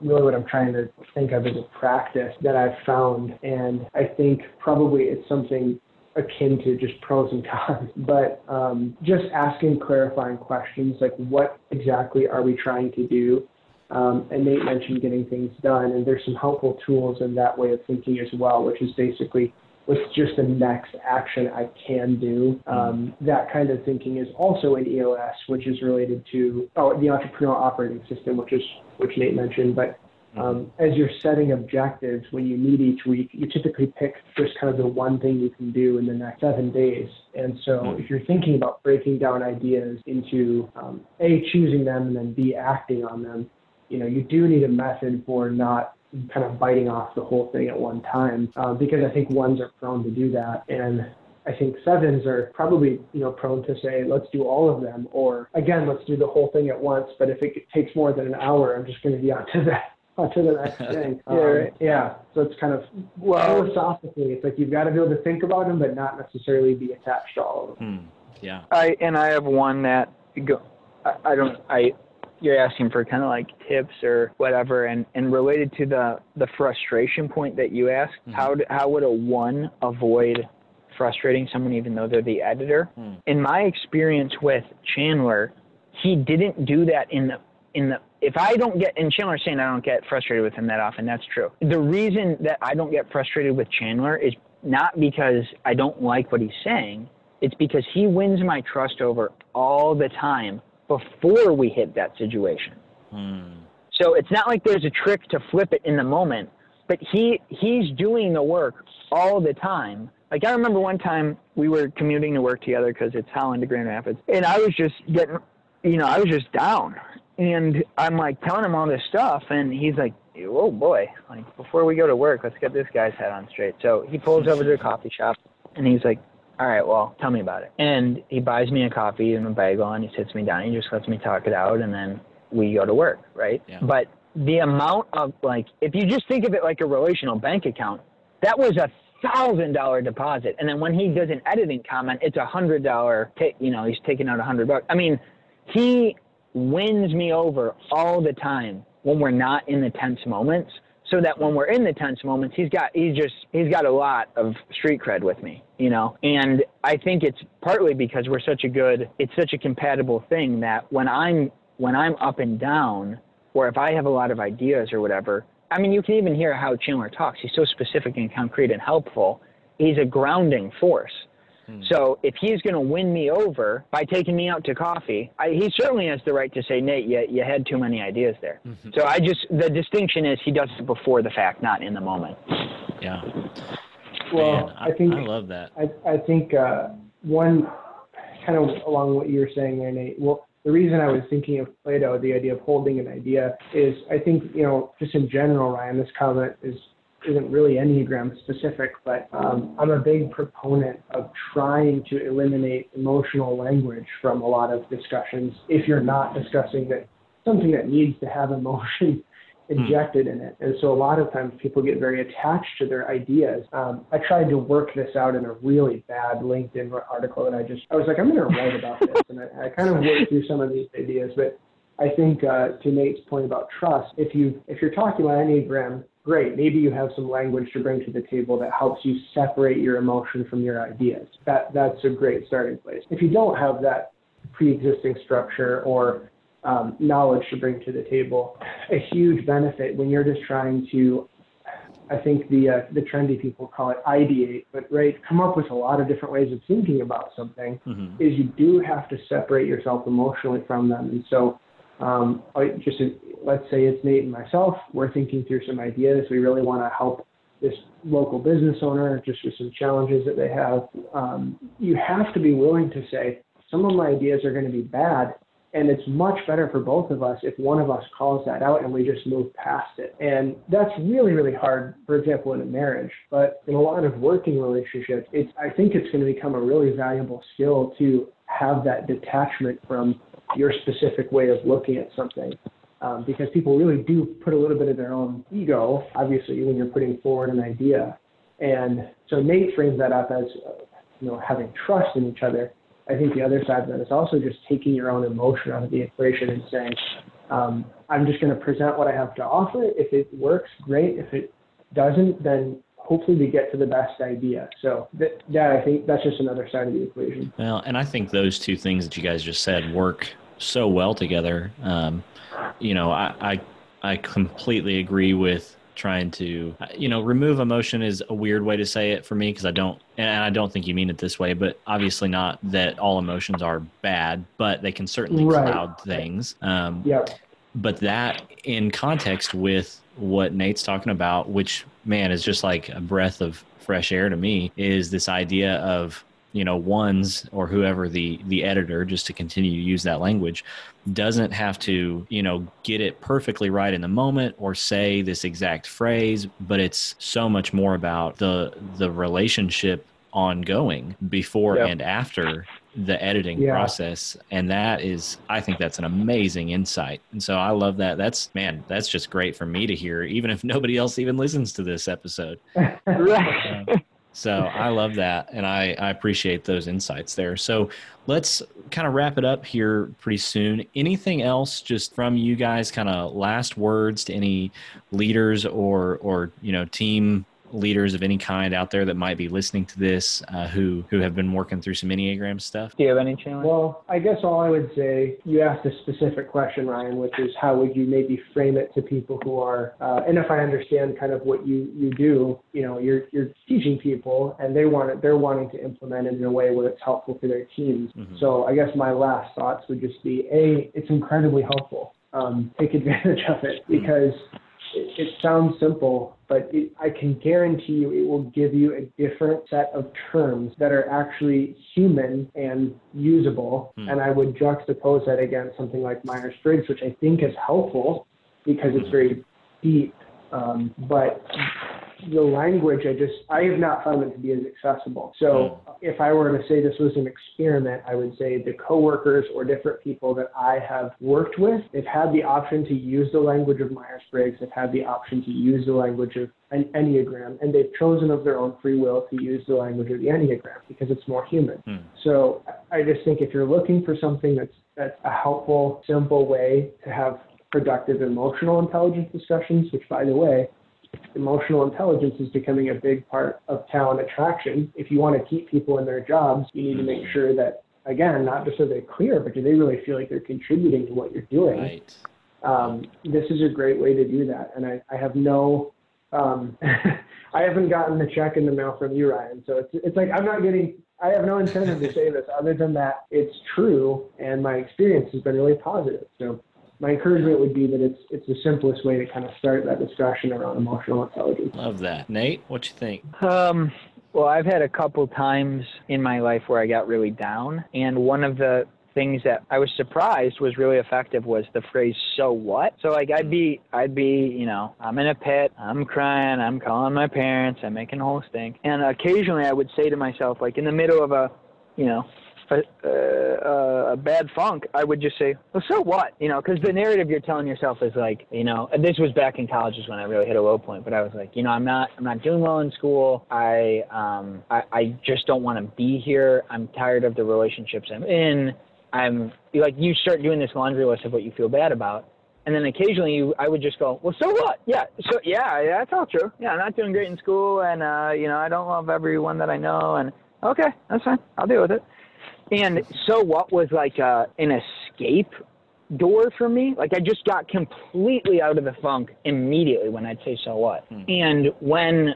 really what I'm trying to think of as a practice that I've found. And I think probably it's something akin to just pros and cons, but um, just asking clarifying questions like what exactly are we trying to do? Um, and Nate mentioned getting things done, and there's some helpful tools in that way of thinking as well, which is basically what's just the next action I can do. Um, that kind of thinking is also in EOS, which is related to oh, the entrepreneurial operating system, which is which Nate mentioned. But um, as you're setting objectives, when you meet each week, you typically pick just kind of the one thing you can do in the next seven days. And so, mm-hmm. if you're thinking about breaking down ideas into um, a choosing them and then b acting on them, you know, you do need a method for not kind of biting off the whole thing at one time uh, because I think ones are prone to do that. And I think sevens are probably, you know, prone to say, let's do all of them, or again, let's do the whole thing at once. But if it takes more than an hour, I'm just going to be on to that, on to the next thing. yeah, um, right. yeah. So it's kind of well, philosophically, it's like you've got to be able to think about them, but not necessarily be attached to all of them. Hmm. Yeah. I and I have one that go. I, I don't. I you're asking for kind of like tips or whatever and and related to the the frustration point that you asked mm-hmm. how do, how would a one avoid frustrating someone even though they're the editor mm. in my experience with chandler he didn't do that in the in the if I don't get and Chandler saying I don't get frustrated with him that often, that's true. The reason that I don't get frustrated with Chandler is not because I don't like what he's saying. It's because he wins my trust over all the time before we hit that situation. Hmm. So it's not like there's a trick to flip it in the moment, but he he's doing the work all the time. Like I remember one time we were commuting to work together because it's Holland to Grand Rapids, and I was just getting, you know, I was just down, and I'm like telling him all this stuff, and he's like, "Oh boy, like before we go to work, let's get this guy's head on straight." So he pulls over to a coffee shop, and he's like, all right, well, tell me about it. And he buys me a coffee and a bagel and he sits me down and he just lets me talk it out and then we go to work, right? Yeah. But the amount of like, if you just think of it like a relational bank account, that was a thousand dollar deposit. And then when he does an editing comment, it's a hundred dollar, you know, he's taking out a hundred bucks. I mean, he wins me over all the time when we're not in the tense moments so that when we're in the tense moments, he's got he's just he's got a lot of street cred with me, you know. And I think it's partly because we're such a good, it's such a compatible thing that when I'm when I'm up and down, or if I have a lot of ideas or whatever, I mean, you can even hear how Chandler talks. He's so specific and concrete and helpful. He's a grounding force. Hmm. So if he's going to win me over by taking me out to coffee, I, he certainly has the right to say, Nate, you, you had too many ideas there. Mm-hmm. So I just, the distinction is he does it before the fact, not in the moment. Yeah. Well, Man, I, I, think, I love that. I, I think uh, one, kind of along what you were saying there, Nate, well, the reason I was thinking of Plato, the idea of holding an idea, is I think, you know, just in general, Ryan, this comment is isn't really Enneagram specific, but um, I'm a big proponent of trying to eliminate emotional language from a lot of discussions if you're not discussing that something that needs to have emotion injected in it. And so a lot of times people get very attached to their ideas. Um, I tried to work this out in a really bad LinkedIn article and I just, I was like, I'm going to write about this. And I, I kind of worked through some of these ideas, but I think uh, to Nate's point about trust, if you if you're talking about Enneagram, great. Maybe you have some language to bring to the table that helps you separate your emotion from your ideas. That that's a great starting place. If you don't have that pre-existing structure or um, knowledge to bring to the table, a huge benefit when you're just trying to I think the uh, the trendy people call it ideate, but right, come up with a lot of different ways of thinking about something. Mm-hmm. Is you do have to separate yourself emotionally from them, and so um, just let's say it's Nate and myself. We're thinking through some ideas. We really want to help this local business owner just with some challenges that they have. Um, you have to be willing to say some of my ideas are going to be bad, and it's much better for both of us if one of us calls that out and we just move past it. And that's really, really hard, for example, in a marriage. But in a lot of working relationships, it's I think it's going to become a really valuable skill to have that detachment from your specific way of looking at something. Um, because people really do put a little bit of their own ego, obviously, when you're putting forward an idea. And so Nate frames that up as, uh, you know, having trust in each other. I think the other side of that is also just taking your own emotion out of the equation and saying, um, I'm just going to present what I have to offer. If it works, great. If it doesn't, then hopefully we get to the best idea. So that, that I think that's just another side of the equation. Well, and I think those two things that you guys just said work so well together. Um, you know, I, I, I completely agree with trying to you know remove emotion is a weird way to say it for me because I don't and I don't think you mean it this way, but obviously not that all emotions are bad, but they can certainly Right. cloud things. Um, Yeah. but that in context with what Nate's talking about, which man is just like a breath of fresh air to me, is this idea of you know ones or whoever the the editor just to continue to use that language doesn't have to you know get it perfectly right in the moment or say this exact phrase but it's so much more about the the relationship ongoing before Yeah. and after the editing Yeah. process and that is i think that's an amazing insight and so i love that that's man that's just great for me to hear even if nobody else even listens to this episode uh, Right. so I love that, and I, I appreciate those insights there. So let's kind of wrap it up here pretty soon. Anything else, just from you guys, kind of last words to any leaders or or you know team leaders of any kind out there that might be listening to this, uh, who who have been working through some enneagram stuff. Do you have any challenge? Well, I guess all I would say, you asked a specific question, Ryan, which is how would you maybe frame it to people who are, uh, and if I understand kind of what you, you do, you know, you're, you're teaching people and they want it, they're wanting to implement it in a way where it's helpful for their teams. Mhm. So I guess my last thoughts would just be, A, it's incredibly helpful. Um, take advantage of it because it, it sounds simple, but it, I can guarantee you it will give you a different set of terms that are actually human and usable. Hmm. And I would juxtapose that against something like Myers Briggs, which I think is helpful because it's very deep. Um, but the language, I just, I have not found it to be as accessible. So if I were to say this was an experiment, I would say the coworkers or different people that I have worked with, they've had the option to use the language of Myers-Briggs, they've had the option to use the language of an Enneagram, and they've chosen of their own free will to use the language of the Enneagram because it's more human. Hmm. So I I just think if you're looking for something that's that's a helpful, simple way to have productive emotional intelligence discussions, which by the way, emotional intelligence is becoming a big part of talent attraction. If you want to keep people in their jobs, you need to make sure that again, not just are they clear, but do they really feel like they're contributing to what you're doing? Right. um, this is a great way to do that. And I, I have no, um, I haven't gotten the check in the mail from you, Ryan. So it's, it's like I'm not getting, I have no incentive to say this other than that it's true and my experience has been really positive. So my encouragement would be that it's it's the simplest way to kind of start that discussion around emotional intelligence. Love that, Nate. What you think? Um, well, I've had a couple times in my life where I got really down, and one of the things that I was surprised was really effective was the phrase "so what." So like I'd be, I'd be, you know, I'm in a pit, I'm crying, I'm calling my parents, I'm making a whole stink, and occasionally I would say to myself, like in the middle of a, you know, a, uh, a bad funk, I would just say, well, so what? You know, because the narrative you're telling yourself is like, you know, and this was back in college is when I really hit a low point, but I was like, you know, I'm not, I'm not doing well in school. I, um, I, I just don't want to be here. I'm tired of the relationships I'm in. I'm like, you start doing this laundry list of what you feel bad about. And then occasionally you, I would just go, well, so what? Yeah, so yeah, yeah, that's all true. Yeah, I'm not doing great in school, and uh, you know, I don't love everyone that I know, and okay, that's fine. I'll deal with it. And so what was like uh, an escape door for me. Like I just got completely out of the funk immediately when I'd say so what. And when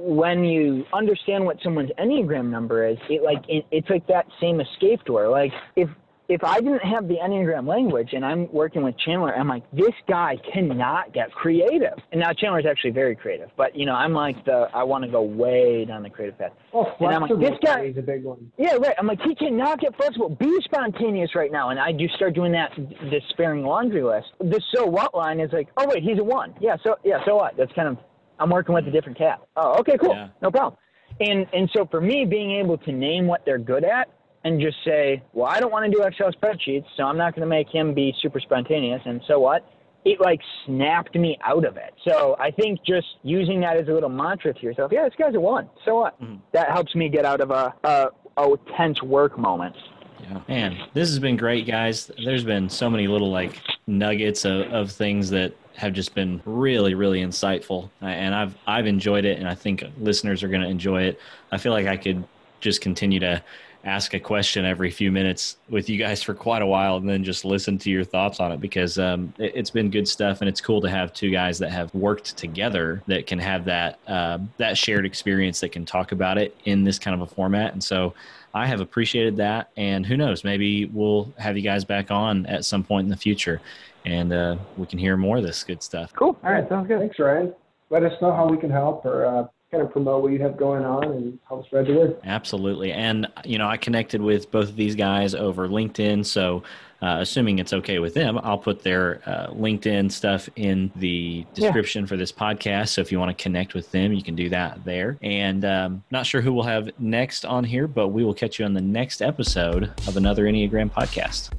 when you understand what someone's enneagram number is, it like it, it's like that same escape door. Like if if I didn't have the enneagram language and I'm working with Chandler, I'm like this guy cannot get creative. And now Chandler's actually very creative, but you know I'm like the I want to go way down the creative path. Oh, And I'm like, this guy- is a big one. Yeah, right. I'm like, he cannot get flexible. Be spontaneous right now. And I do start doing that despairing laundry list. The so what line is like, oh wait, he's a one. Yeah, so yeah, so what? That's kind of I'm working with a different cat. Oh, okay, cool. Yeah. No problem. And and so for me, being able to name what they're good at and just say, well, I don't want to do Excel spreadsheets, so I'm not going to make him be super spontaneous. And so what? It like snapped me out of it. So I think just using that as a little mantra to yourself, yeah, this guy's a one. So what? Mhm. That helps me get out of a, a, a tense work moment. Yeah. Man, this has been great, guys. There's been so many little like nuggets of, of things that have just been really, really insightful, and I've I've enjoyed it, and I think listeners are going to enjoy it. I feel like I could just continue to ask a question every few minutes with you guys for quite a while and then just listen to your thoughts on it because um, it, has been good stuff and it's cool to have two guys that have worked together that can have that uh, that shared experience that can talk about it in this kind of a format and so I have appreciated that and who knows maybe we'll have you guys back on at some point in the future and uh, we can hear more of this good stuff. Cool. All right, sounds good. Thanks, Ryan. Let us know how we can help or uh, kind of promote what you have going on and help spread the word. Absolutely. And, you know, I connected with both of these guys over LinkedIn. So, uh, assuming it's okay with them, I'll put their uh, LinkedIn stuff in the description yeah. for this podcast. So if you want to connect with them, you can do that there. And um, not sure who we'll have next on here, but we will catch you on the next episode of another Enneagram podcast.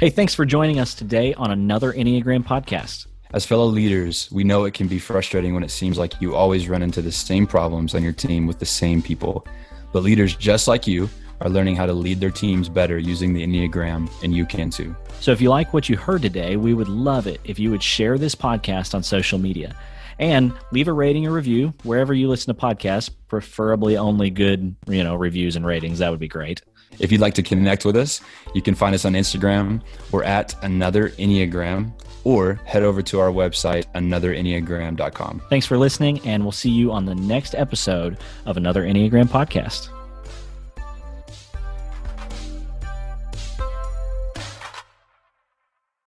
Hey, thanks for joining us today on another Enneagram podcast. As fellow leaders, we know it can be frustrating when it seems like you always run into the same problems on your team with the same people. But leaders just like you are learning how to lead their teams better using the Enneagram, and you can too. So if you like what you heard today, we would love it if you would share this podcast on social media and leave a rating or review wherever you listen to podcasts, preferably only good, you know, reviews and ratings. That would be great. If you'd like to connect with us, you can find us on Instagram. We're at another Enneagram or head over to our website, anotherenneagram.com. Thanks for listening, and we'll see you on the next episode of another Enneagram podcast.